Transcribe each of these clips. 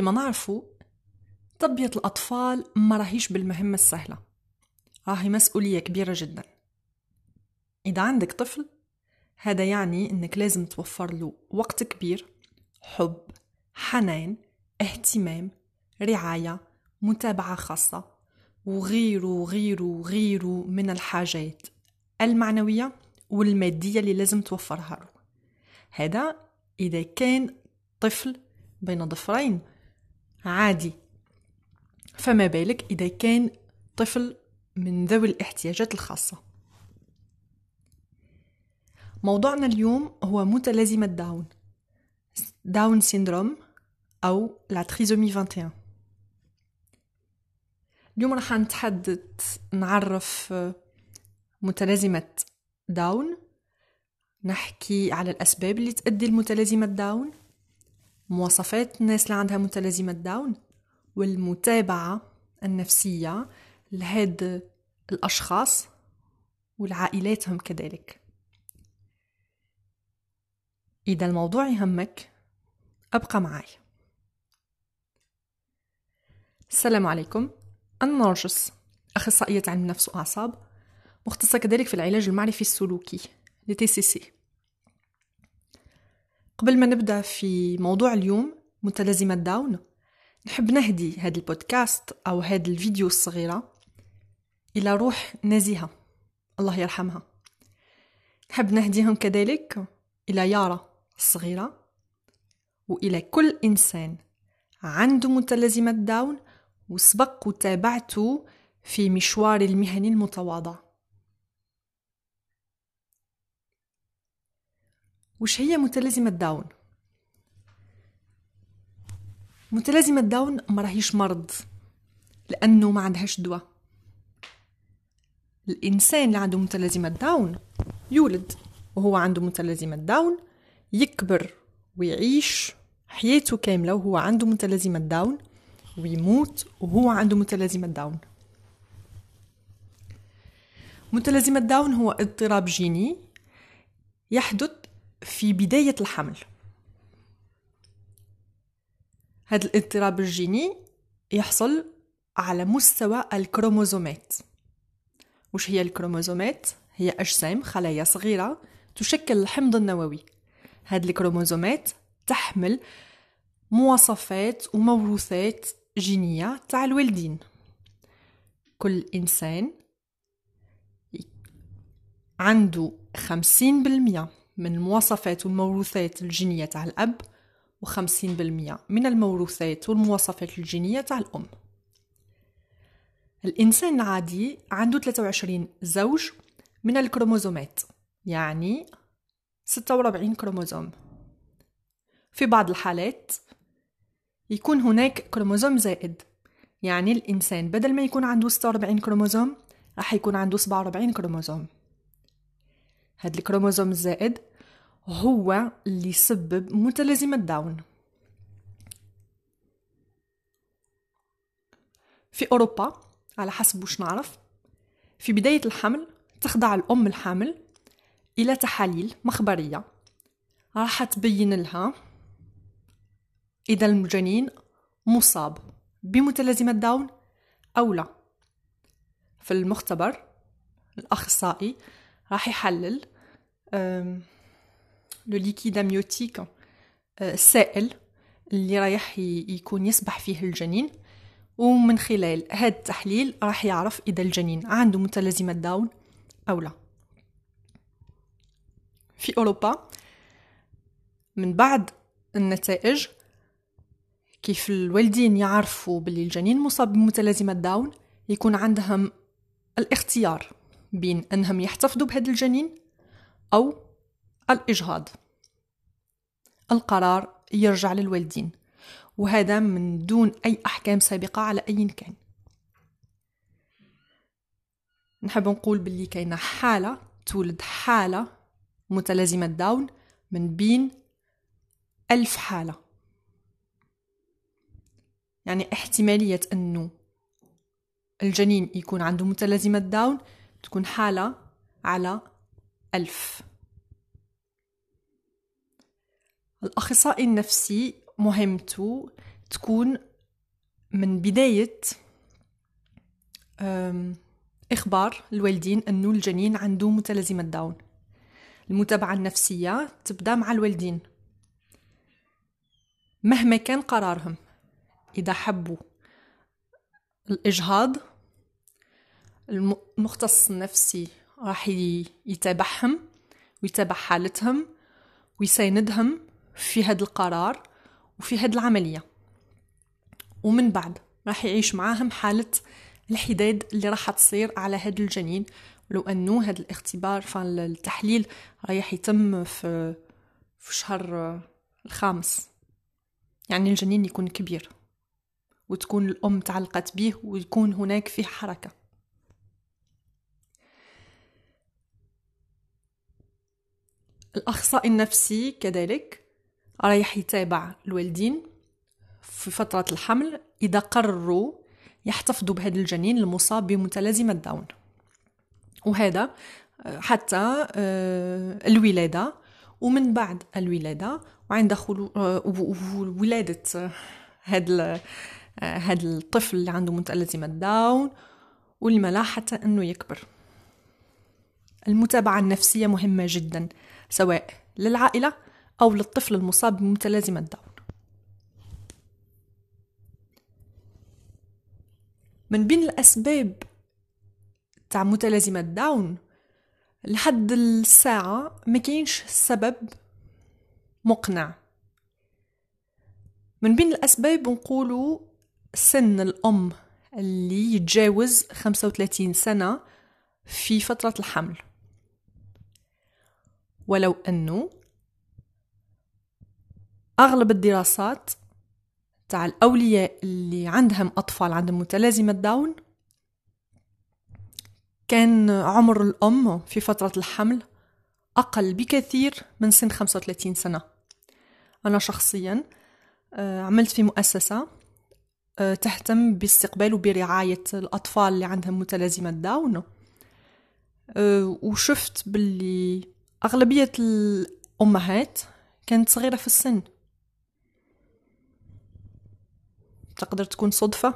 كما نعرفوا تربية الأطفال ما راهيش بالمهمة السهلة. راهي مسؤولية كبيرة جدا. إذا عندك طفل هذا يعني إنك لازم توفر له وقت كبير حب حنان اهتمام رعاية متابعة خاصة وغيره وغيره وغيره من الحاجات المعنوية والمادية اللي لازم توفرها له. هذا إذا كان طفل بين ظفرين عادي. فما بالك إذا كان طفل من ذوي الاحتياجات الخاصة. موضوعنا اليوم هو متلازمة داون. Down syndrome أو la trisomie 21 اليوم راح نتحدث نعرف متلازمة داون. نحكي على الأسباب اللي تؤدي لمتلازمة داون. مواصفات الناس اللي عندها متلازمة داون والمتابعة النفسية لهاد الأشخاص ولعائلاتهم كذلك. إذا الموضوع يهمك أبقى معي السلام عليكم. أنا نرجس أخصائية علم نفس وأعصاب مختصة كذلك في العلاج المعرفي السلوكي ل TCC قبل ما نبدأ في موضوع اليوم متلازمة داون نحب نهدي هذا البودكاست أو هذا الفيديو الصغيرة إلى روح نزيهة الله يرحمها. نحب نهديهم كذلك إلى يارا الصغيرة وإلى كل إنسان عنده متلازمة داون وسبق وتابعته في مشوار المهني المتواضع. وش هي متلازمة داون؟ متلازمة داون ما راهيش مرض لأنه ما عندهاش دواء الإنسان اللي عنده متلازمة داون يولد وهو عنده متلازمة داون يكبر ويعيش حياته كاملة وهو عنده متلازمة داون ويموت وهو عنده متلازمة داون متلازمة داون هو اضطراب جيني يحدث في بداية الحمل. هذا الاضطراب الجيني يحصل على مستوى الكروموزومات. وش هي الكروموزومات؟ هي أجسام خلايا صغيرة تشكل الحمض النووي. هذه الكروموزومات تحمل مواصفات وموروثات جينية تاع الوالدين. كل إنسان عنده خمسين بالمية. من المواصفات والموروثات الجينية تاع الأب وخمسين بالمية من الموروثات والمواصفات الجينية تاع الأم. الإنسان العادي عنده 23 زوج من الكروموزومات يعني 46 كروموزوم. في بعض الحالات يكون هناك كروموزوم زائد يعني الإنسان بدل ما يكون عنده 46 كروموزوم راح يكون عنده 47 كروموزوم. هاد الكروموزوم الزائد هو اللي يسبب متلازمة داون في أوروبا على حسب وش نعرف في بداية الحمل تخضع الأم الحامل إلى تحاليل مخبرية. راح تبين لها إذا الجنين مصاب بمتلازمة داون أو لا. في المختبر الأخصائي راح يحلل le liquide amniotique السائل اللي رايح يكون يسبح فيه الجنين. ومن خلال هذا التحليل راح يعرف إذا الجنين عنده متلازمة داون أو لا. في أوروبا من بعد النتائج كيف الوالدين يعرفوا باللي الجنين مصاب بمتلازمة داون يكون عندهم الاختيار بين أنهم يحتفظوا بهذا الجنين أو الإجهاض. القرار يرجع للوالدين وهذا من دون أي أحكام سابقة على أي كان نحب نقول باللي كاينة حالة تولد حالة متلازمة داون من بين ألف حالة. يعني احتمالية أنه الجنين يكون عنده متلازمة داون تكون حالة على ألف. الأخصائي النفسي مهمته تكون من بداية إخبار الوالدين أنه الجنين عنده متلازمة داون. المتابعة النفسية تبدأ مع الوالدين. مهما كان قرارهم إذا حبوا الإجهاض المختص النفسي راح يتابعهم ويتابع حالتهم ويساندهم في هذا القرار وفي هذه العملية. ومن بعد راح يعيش معاهم حالة الحداد اللي راح تصير على هذا الجنين. ولو أنه هذا الاختبار فالتحليل رايح يتم في في شهر الخامس. يعني الجنين يكون كبير وتكون الأم تعلقت به ويكون هناك فيه حركة. الأخصائي النفسي كذلك رايح يتابع الوالدين في فترة الحمل. إذا قرروا يحتفظوا بهذا الجنين المصاب بمتلازمة داون وهذا آه، حتى آه، الولادة. ومن بعد الولادة وعند آه، ولادة هذا الطفل اللي عنده متلازمة داون والملا حتى أنه يكبر. المتابعة النفسية مهمة جدا. سواء للعائلة أو للطفل المصاب بمتلازمة داون من بين الأسباب تاع متلازمة داون لحد الساعة ما كاينش سبب مقنع. من بين الأسباب نقولوا سن الأم اللي يتجاوز 35 سنة في فترة الحمل. ولو أنه أغلب الدراسات تاع الأولياء اللي عندهم أطفال عندهم متلازمة داون كان عمر الأم في فترة الحمل أقل بكثير من سن 35 سنة. أنا شخصيا آه، عملت في مؤسسة آه، تهتم باستقبال وبرعاية الأطفال اللي عندهم متلازمة داون آه، وشفت باللي أغلبية الأمهات كانت صغيرة في السن. تقدر تكون صدفة.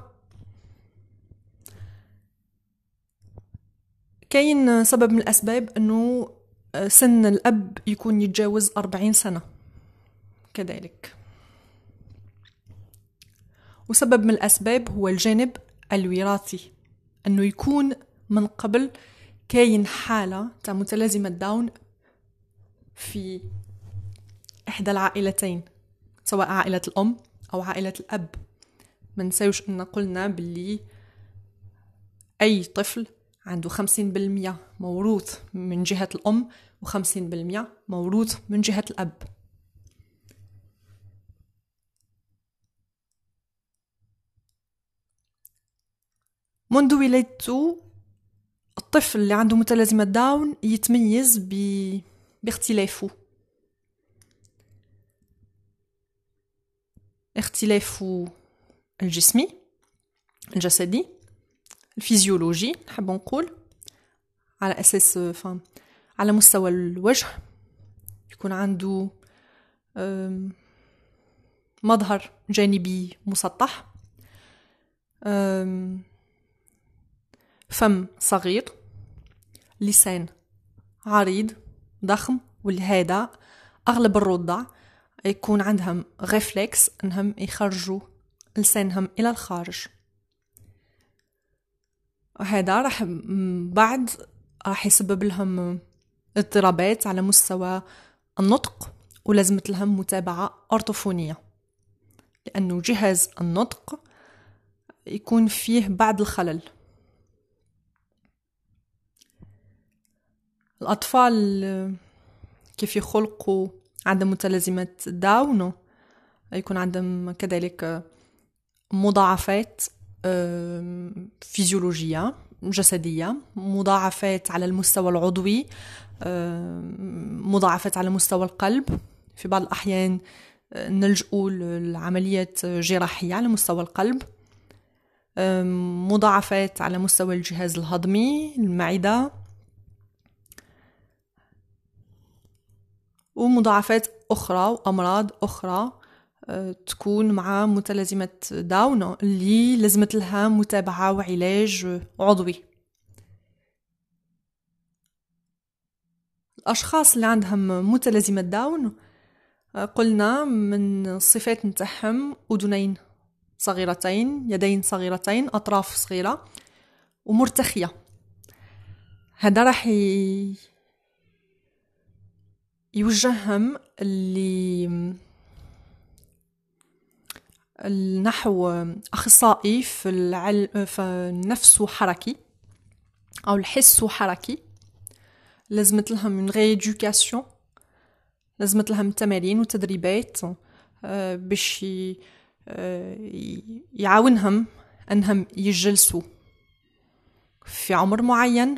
كاين سبب من الأسباب أنه سن الأب يكون يتجاوز أربعين سنة. كذلك. وسبب من الأسباب هو الجانب الوراثي. أنه يكون من قبل كاين حالة تاع متلازمة داون في إحدى العائلتين سواء عائلة الأم أو عائلة الأب. ما نساوش أن قلنا باللي أي طفل عنده خمسين بالمية موروث من جهة الأم وخمسين بالمية موروث من جهة الأب. منذ ولادته الطفل اللي عنده متلازمة داون يتميز ب... باختلافه اختلافه الجسمي الجسدي الفيزيولوجي نحب نقول على أساس فهم على مستوى الوجه يكون عنده مظهر جانبي مسطح فم صغير لسان عريض ضخم ولهذا أغلب الرضع يكون عندهم غيفلكس إنهم يخرجوا لسانهم إلى الخارج. وهذا راح بعد راح يسبب لهم اضطرابات على مستوى النطق ولازمت لهم متابعة أرطوفونية لأنه جهاز النطق يكون فيه بعض الخلل. الأطفال كيف يخلقوا عندهم متلازمات داون يكون عندهم كذلك مضاعفات فيزيولوجية جسدية مضاعفات على المستوى العضوي مضاعفات على مستوى القلب. في بعض الأحيان نلجؤوا لعمليات جراحية على مستوى القلب. مضاعفات على مستوى الجهاز الهضمي المعدة. ومضاعفات أخرى وأمراض أخرى تكون مع متلازمة داون اللي لازمت لها متابعة وعلاج عضوي. الأشخاص اللي عندهم متلازمة داون قلنا من الصفات نتاعهم أذنين صغيرتين يدين صغيرتين أطراف صغيرة ومرتخية. هذا راح يوجههم اللي النحو أخصائي في, العل... في النفس وحركي أو الحس وحركي لازمت لهم من rééducation لازمت لهم تمارين وتدريبات آه، باش آه، يعاونهم أنهم يجلسوا في عمر معين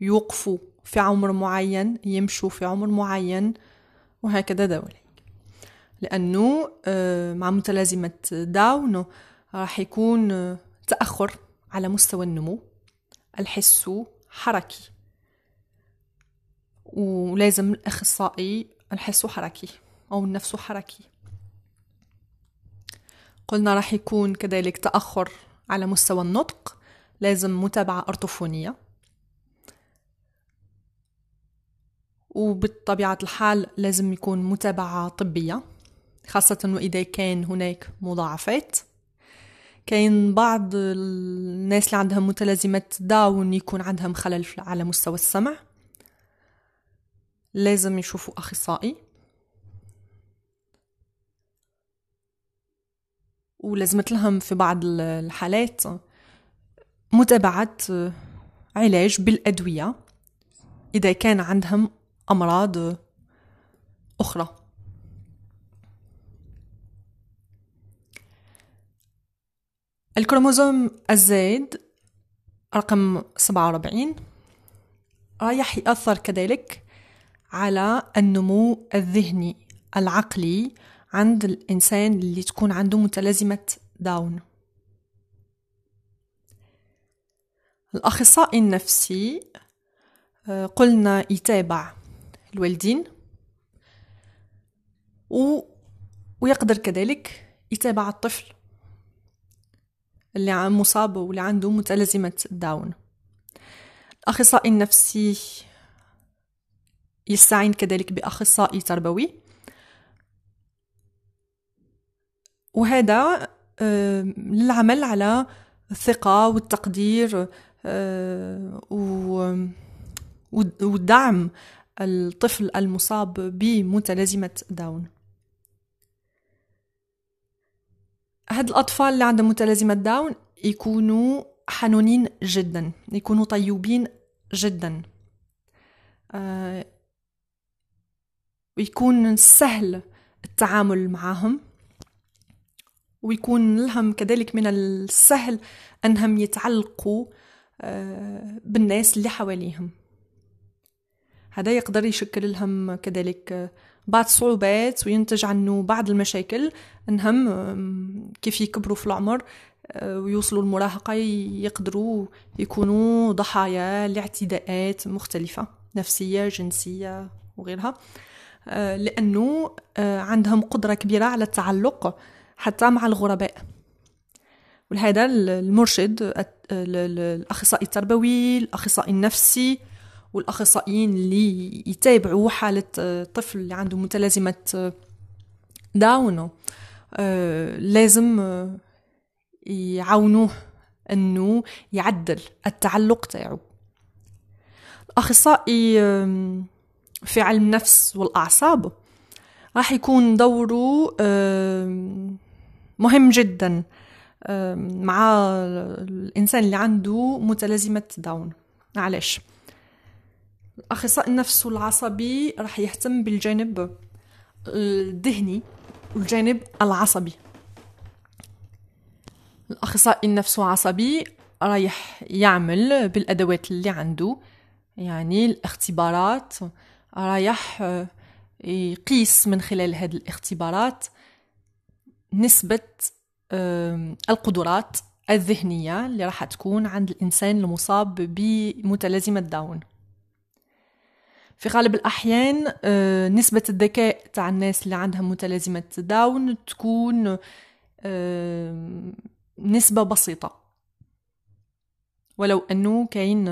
يوقفوا. في عمر معين يمشوا في عمر معين وهكذا ذلك لأنه آه، مع متلازمة داون راح يكون تأخر على مستوى النمو الحسو حركي. ولازم الأخصائي الحسو حركي أو النفس حركي. قلنا راح يكون كذلك تأخر على مستوى النطق لازم متابعة أرطوفونية. وبطبيعة الحال لازم يكون متابعة طبية خاصة وإذا كان هناك مضاعفات. كاين بعض الناس اللي عندهم متلازمة داون يكون عندهم خلل على مستوى السمع. لازم يشوفوا أخصائي. ولازمت لهم في بعض الحالات متابعة علاج بالأدوية. إذا كان عندهم أمراض أخرى. الكروموزوم الزايد رقم 47 رايح يأثر كذلك على النمو الذهني العقلي عند الإنسان اللي تكون عنده متلازمة داون. الأخصائي النفسي آه، قلنا يتابع الوالدين. و ويقدر كذلك يتابع الطفل اللي مصاب واللي عنده متلازمة داون الأخصائي النفسي يستعين كذلك بأخصائي تربوي. وهذا للعمل على الثقة والتقدير ودعم الطفل المصاب بمتلازمة داون. هاد الأطفال اللي عندهم متلازمة داون يكونوا حنونين جدا يكونوا طيوبين جدا. آه ويكون سهل التعامل معهم ويكون لهم كذلك من السهل أنهم يتعلقوا آه بالناس اللي حواليهم. هذا يقدر يشكل لهم كذلك. بعض الصعوبات وينتج عنه بعض المشاكل انهم كيف يكبروا في العمر آه، ويوصلوا المراهقة يقدروا يكونوا ضحايا لاعتداءات مختلفة نفسية جنسية وغيرها. آه، لأنه آه، عندهم قدرة كبيرة على التعلق حتى مع الغرباء. ولهذا المرشد الأخصائي التربوي الأخصائي النفسي والأخصائيين اللي يتابعوا حالة طفل اللي عنده متلازمة داون آه، لازم آه، يعاونوه إنه يعدل التعلق تاعو. الأخصائي في علم النفس والأعصاب راح يكون دوره مهم جدا مع الإنسان اللي عنده متلازمة داون. علاش؟ الأخصائي النفس والعصبي راح يهتم بالجانب الذهني والجانب العصبي. الأخصائي النفس وعصبي رايح يعمل بالأدوات اللي عنده يعني الاختبارات رايح يقيس من خلال هذه الاختبارات نسبة القدرات الذهنية اللي راح تكون عند الإنسان المصاب بمتلازمة داون في غالب الأحيان آه، نسبة الذكاء تاع الناس اللي عندها متلازمة داون تكون آه، نسبة بسيطة. ولو أنه كاين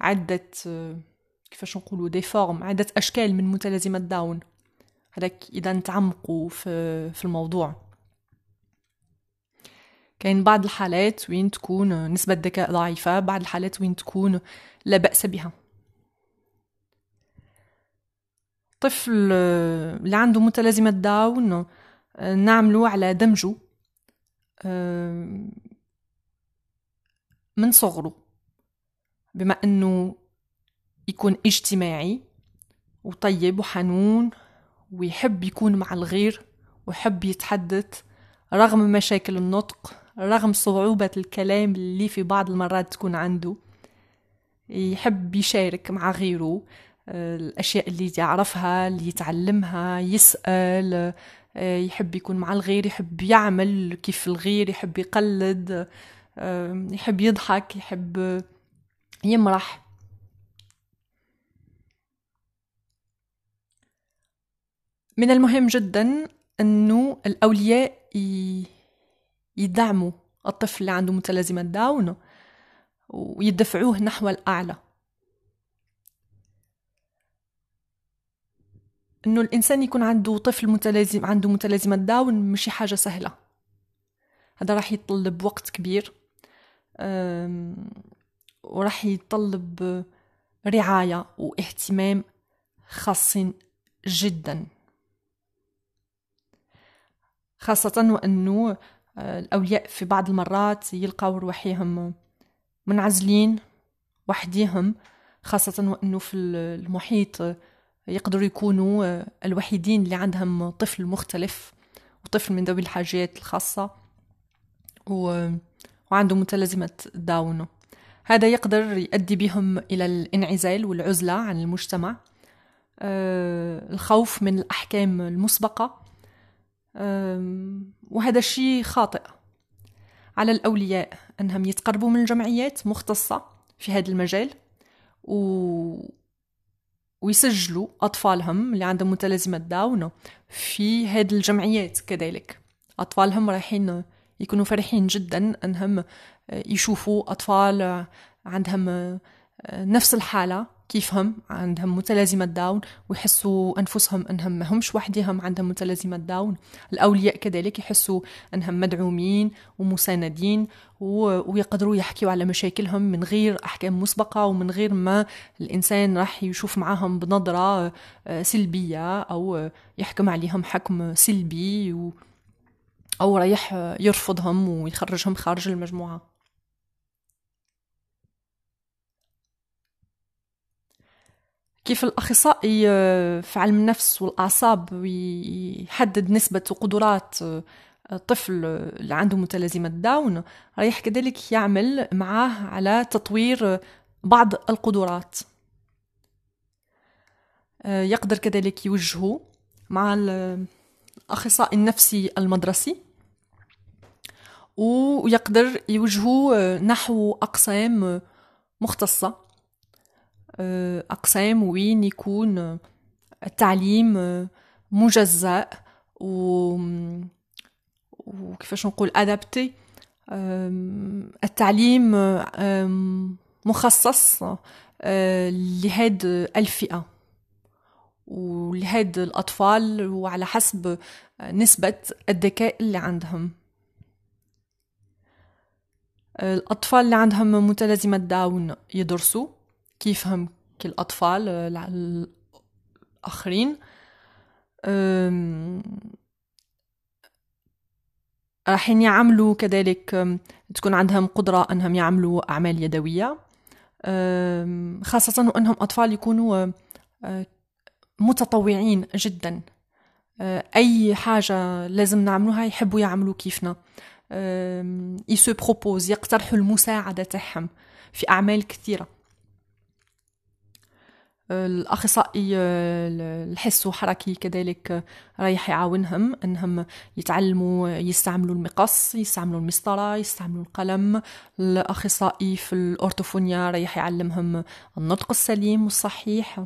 عدة كيفاش نقولوا des formes عدة أشكال من متلازمة داون. هذاك إذا نتعمقوا في, في الموضوع. كاين بعض الحالات وين تكون نسبة ذكاء ضعيفة بعض الحالات وين تكون لا بأس بها. طفل اللي عنده متلازمة داون نعملو على دمجه من صغره بما أنه يكون اجتماعي وطيب وحنون ويحب يكون مع الغير ويحب يتحدث رغم مشاكل النطق رغم صعوبة الكلام اللي في بعض المرات تكون عنده يحب يشارك مع غيره. الأشياء اللي يعرفها اللي يتعلمها يسأل آه، يحب يكون مع الغير يحب يعمل كيف الغير يحب يقلد آه، يحب يضحك يحب يمرح. من المهم جدا أنه الأولياء يدعموا الطفل اللي عنده متلازمة داون ويدفعوه نحو الأعلى. إنه الإنسان يكون عنده طفل متلازم عنده متلازمة داون مش حاجة سهلة. هذا راح يتطلب وقت كبير وراح يتطلب رعاية واهتمام خاصين جدا. خاصة وأنه آه، الأولياء في بعض المرات يلقاو رواحيهم منعزلين وحديهم خاصة وأنه في المحيط يقدروا يكونوا آه، الوحيدين اللي عندهم طفل مختلف وطفل من ذوي الحاجات الخاصة و... وعنده متلازمة داون هذا يقدر يؤدي بهم إلى الانعزال والعزلة عن المجتمع آه، الخوف من الأحكام المسبقة وهذا الشيء خاطئ. على الأولياء أنهم يتقربوا من الجمعيات مختصة في هذا المجال و... ويسجلوا أطفالهم اللي عندهم متلازمة داون في هذه الجمعيات كذلك. أطفالهم رايحين يكونوا فرحين جدا أنهم يشوفوا أطفال عندهم نفس الحالة كيفهم عندهم متلازمة داون ويحسوا أنفسهم أنهم ما همش وحدهم عندهم متلازمة داون الأولياء كذلك يحسوا أنهم مدعومين ومساندين ويقدروا يحكيوا على مشاكلهم من غير أحكام مسبقة ومن غير ما الإنسان راح يشوف معاهم بنظرة آه، سلبية أو يحكم عليهم حكم سلبي أو رايح يرفضهم ويخرجهم خارج المجموعة. كيف الأخصائي في علم النفس والأعصاب يحدد نسبة وقدرات الطفل اللي عنده متلازمة داون رايح كذلك يعمل معاه على تطوير بعض القدرات. يقدر كذلك يوجهه مع الأخصائي النفسي المدرسي. ويقدر يوجهه نحو أقسام مختصة. آه، أقسام وين يكون التعليم مجزأ و وكيفاش نقول ادابتي التعليم مخصص لهاد الفئة ولهاد الأطفال وعلى حسب نسبة الذكاء اللي عندهم الأطفال اللي عندهم متلازمة داون يدرسوا كيفهم كالأطفال الآخرين. راحين يعملوا كذلك تكون عندهم قدرة أنهم يعملوا أعمال يدوية. خاصة وأنهم أطفال يكونوا متطوعين جدا. أي حاجة لازم نعملوها يحبوا يعملوا كيفنا. يسو بروبوز يقترحوا المساعدة تاعهم في أعمال كثيرة. الأخصائي الحس وحركي كذلك رايح يعاونهم أنهم يتعلموا يستعملوا المقص يستعملوا المسطرة يستعملوا القلم. الأخصائي في الأورتوفونيا رايح يعلمهم النطق السليم والصحيح.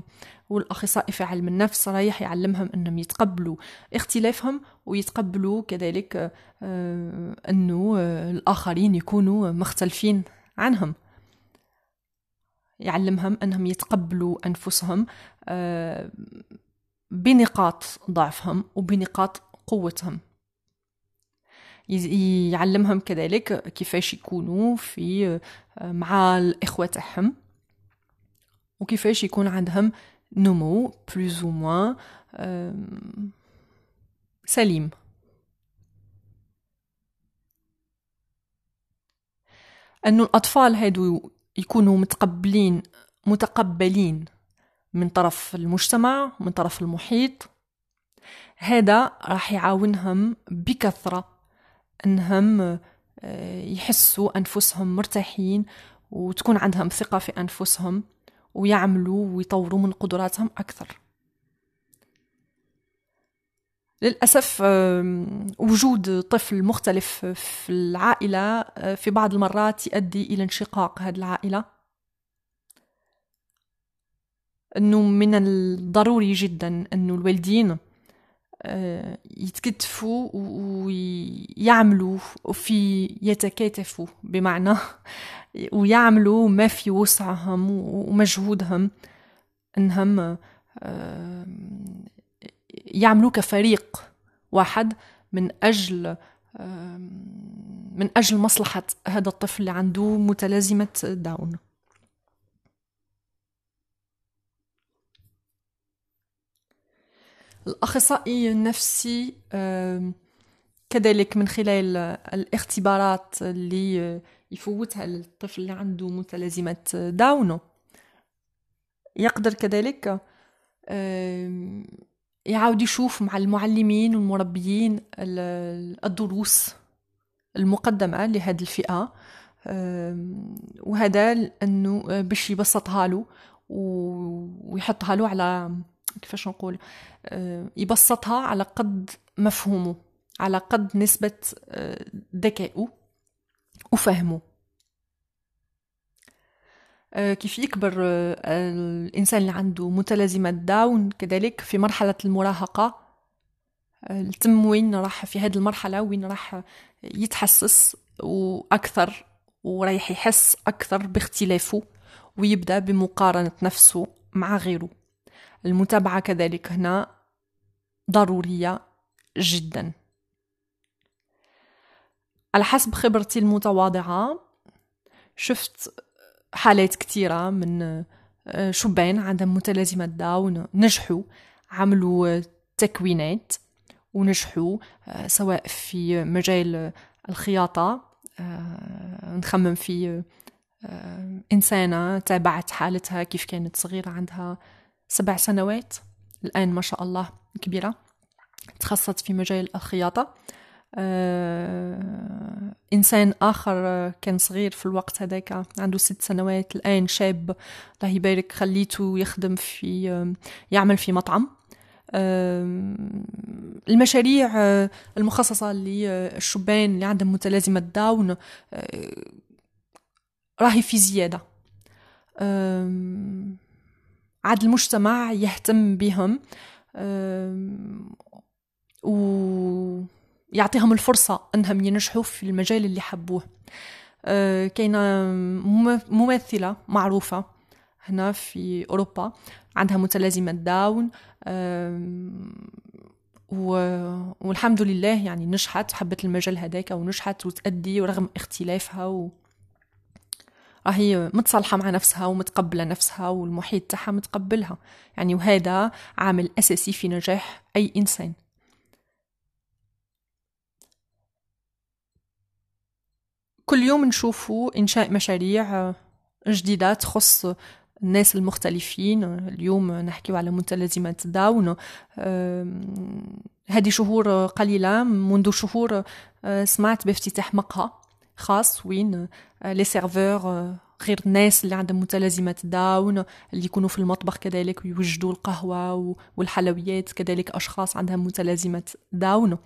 والأخصائي في علم النفس رايح يعلمهم أنهم يتقبلوا اختلافهم ويتقبلوا كذلك آه، أنه الآخرين يكونوا مختلفين عنهم. يعلمهم أنهم يتقبلوا أنفسهم آه، بنقاط ضعفهم وبنقاط قوتهم. يعلمهم كذلك كيفاش يكونوا في آه، مع الإخوة تاعهم وكيفاش يكون عندهم نمو بلوز أو سليم. أنه الأطفال هادو يكونوا متقبلين متقبلين من طرف المجتمع من طرف المحيط. هذا راح يعاونهم بكثرة إنهم آه، يحسوا أنفسهم مرتاحين وتكون عندهم ثقة في أنفسهم ويعملوا ويطوروا من قدراتهم أكثر. للأسف وجود طفل مختلف في العائلة آه، في بعض المرات يؤدي إلى انشقاق هذه العائلة. أنه من الضروري جدا أنه الوالدين آه، يتكتفوا ويعملوا في يتكاتفوا بمعنى ويعملوا ما في وسعهم ومجهودهم إنهم يعملوا كفريق واحد من أجل من أجل مصلحة هذا الطفل اللي عنده متلازمة داون. الأخصائي النفسي كذلك من خلال الاختبارات اللي يفوتها الطفل اللي عنده متلازمة داون. يقدر كذلك يعاود يشوف مع المعلمين والمربيين الدروس المقدمة لهذه الفئة. وهذا أنه باش يبسطها له ويحطها له على كيفاش نقول يبسطها على قد مفهومه على قد نسبة ذكائه وفهمه. كيف يكبر آه، الإنسان اللي عنده متلازمة داون. كذلك في مرحلة المراهقة آه، تم وين راح في هذه المرحلة وين راح يتحسس وأكثر ورايح يحس أكثر باختلافه ويبدأ بمقارنة نفسه مع غيره. المتابعة كذلك هنا ضرورية جدا. على حسب خبرتي المتواضعة شفت حالات كثيرة من آه، شبان عندهم متلازمة داون نجحوا عملوا تكوينات ونجحوا آه، سواء في مجال الخياطة آه، نخمم في إنسانة تابعت حالتها كيف كانت صغيرة عندها سبع سنوات الآن ما شاء الله كبيرة تخصصت في مجال الخياطة. آه، إنسان آخر كان صغير في الوقت هذاك عنده ست سنوات الآن شاب. الله يبارك خليته يخدم في يعمل في مطعم. المشاريع آه، المخصصة للشبان اللي عندهم متلازمة داون آه، راهي في زيادة. عاد المجتمع يهتم بهم. و يعطيهم الفرصة أنهم ينجحوا في المجال اللي حبوه. أه كاينة ممثلة معروفة هنا في أوروبا عندها متلازمة داون أه والحمد لله يعني نجحت حبت المجال هذاك ونجحت وتأدي ورغم اختلافها و... راهي متصالحة مع نفسها ومتقبلة نفسها والمحيط تاعها متقبلها. يعني وهذا عامل أساسي في نجاح أي إنسان. كل يوم نشوفوا إنشاء مشاريع آه، جديدة تخص الناس المختلفين. اليوم نحكي على متلازمة داون هذه شهور قليلة منذ شهور آه، سمعت بافتتاح مقهى خاص وين les serveurs غير الناس اللي عندهم متلازمة داون اللي يكونوا في المطبخ كذلك ويوجدوا القهوة والحلويات كذلك أشخاص عندهم متلازمة داون.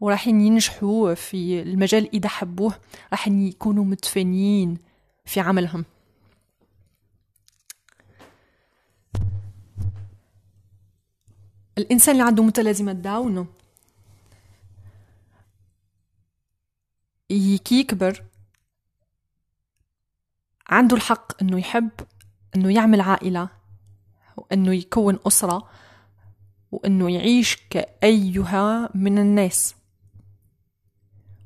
وراح ينجحوا في المجال إذا حبوه راح يكونوا متفانين في عملهم. الإنسان اللي عنده متلازمة داون كي يكبر عنده الحق إنه يحب إنه يعمل عائلة وإنه يكون أسرة وإنه يعيش كأيها من الناس.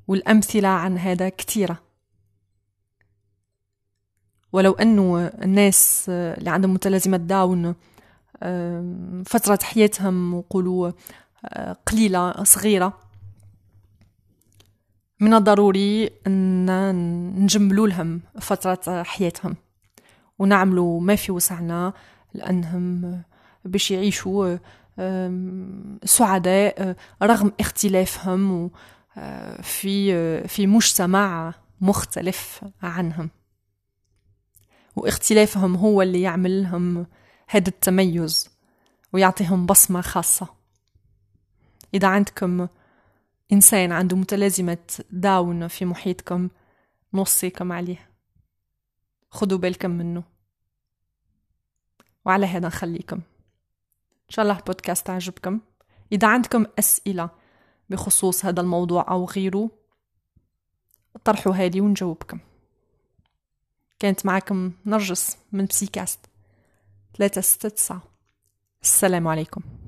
والأمثلة عن هذا كثيرة. ولو أنه الناس اللي عندهم متلازمة داون فترة حياتهم وقولوا آه، قليلة صغيرة من الضروري أن نجملوا لهم فترة حياتهم ونعملوا ما في وسعنا لأنهم باش يعيشوا سعداء رغم اختلافهم في في مجتمع مختلف عنهم. واختلافهم هو اللي يعمل لهم هذا التميز ويعطيهم بصمة خاصة. إذا عندكم إنسان عنده متلازمة داون في محيطكم نوصيكم عليه. خدوا بالكم منه. وعلى هذا نخليكم. إن شاء الله البودكاست عجبكم. إذا عندكم أسئلة بخصوص هذا الموضوع أو غيره طرحوا هالي ونجاوبكم. كانت معكم نرجس من بسيكاست ثلاثة ستة تسعة. السلام عليكم.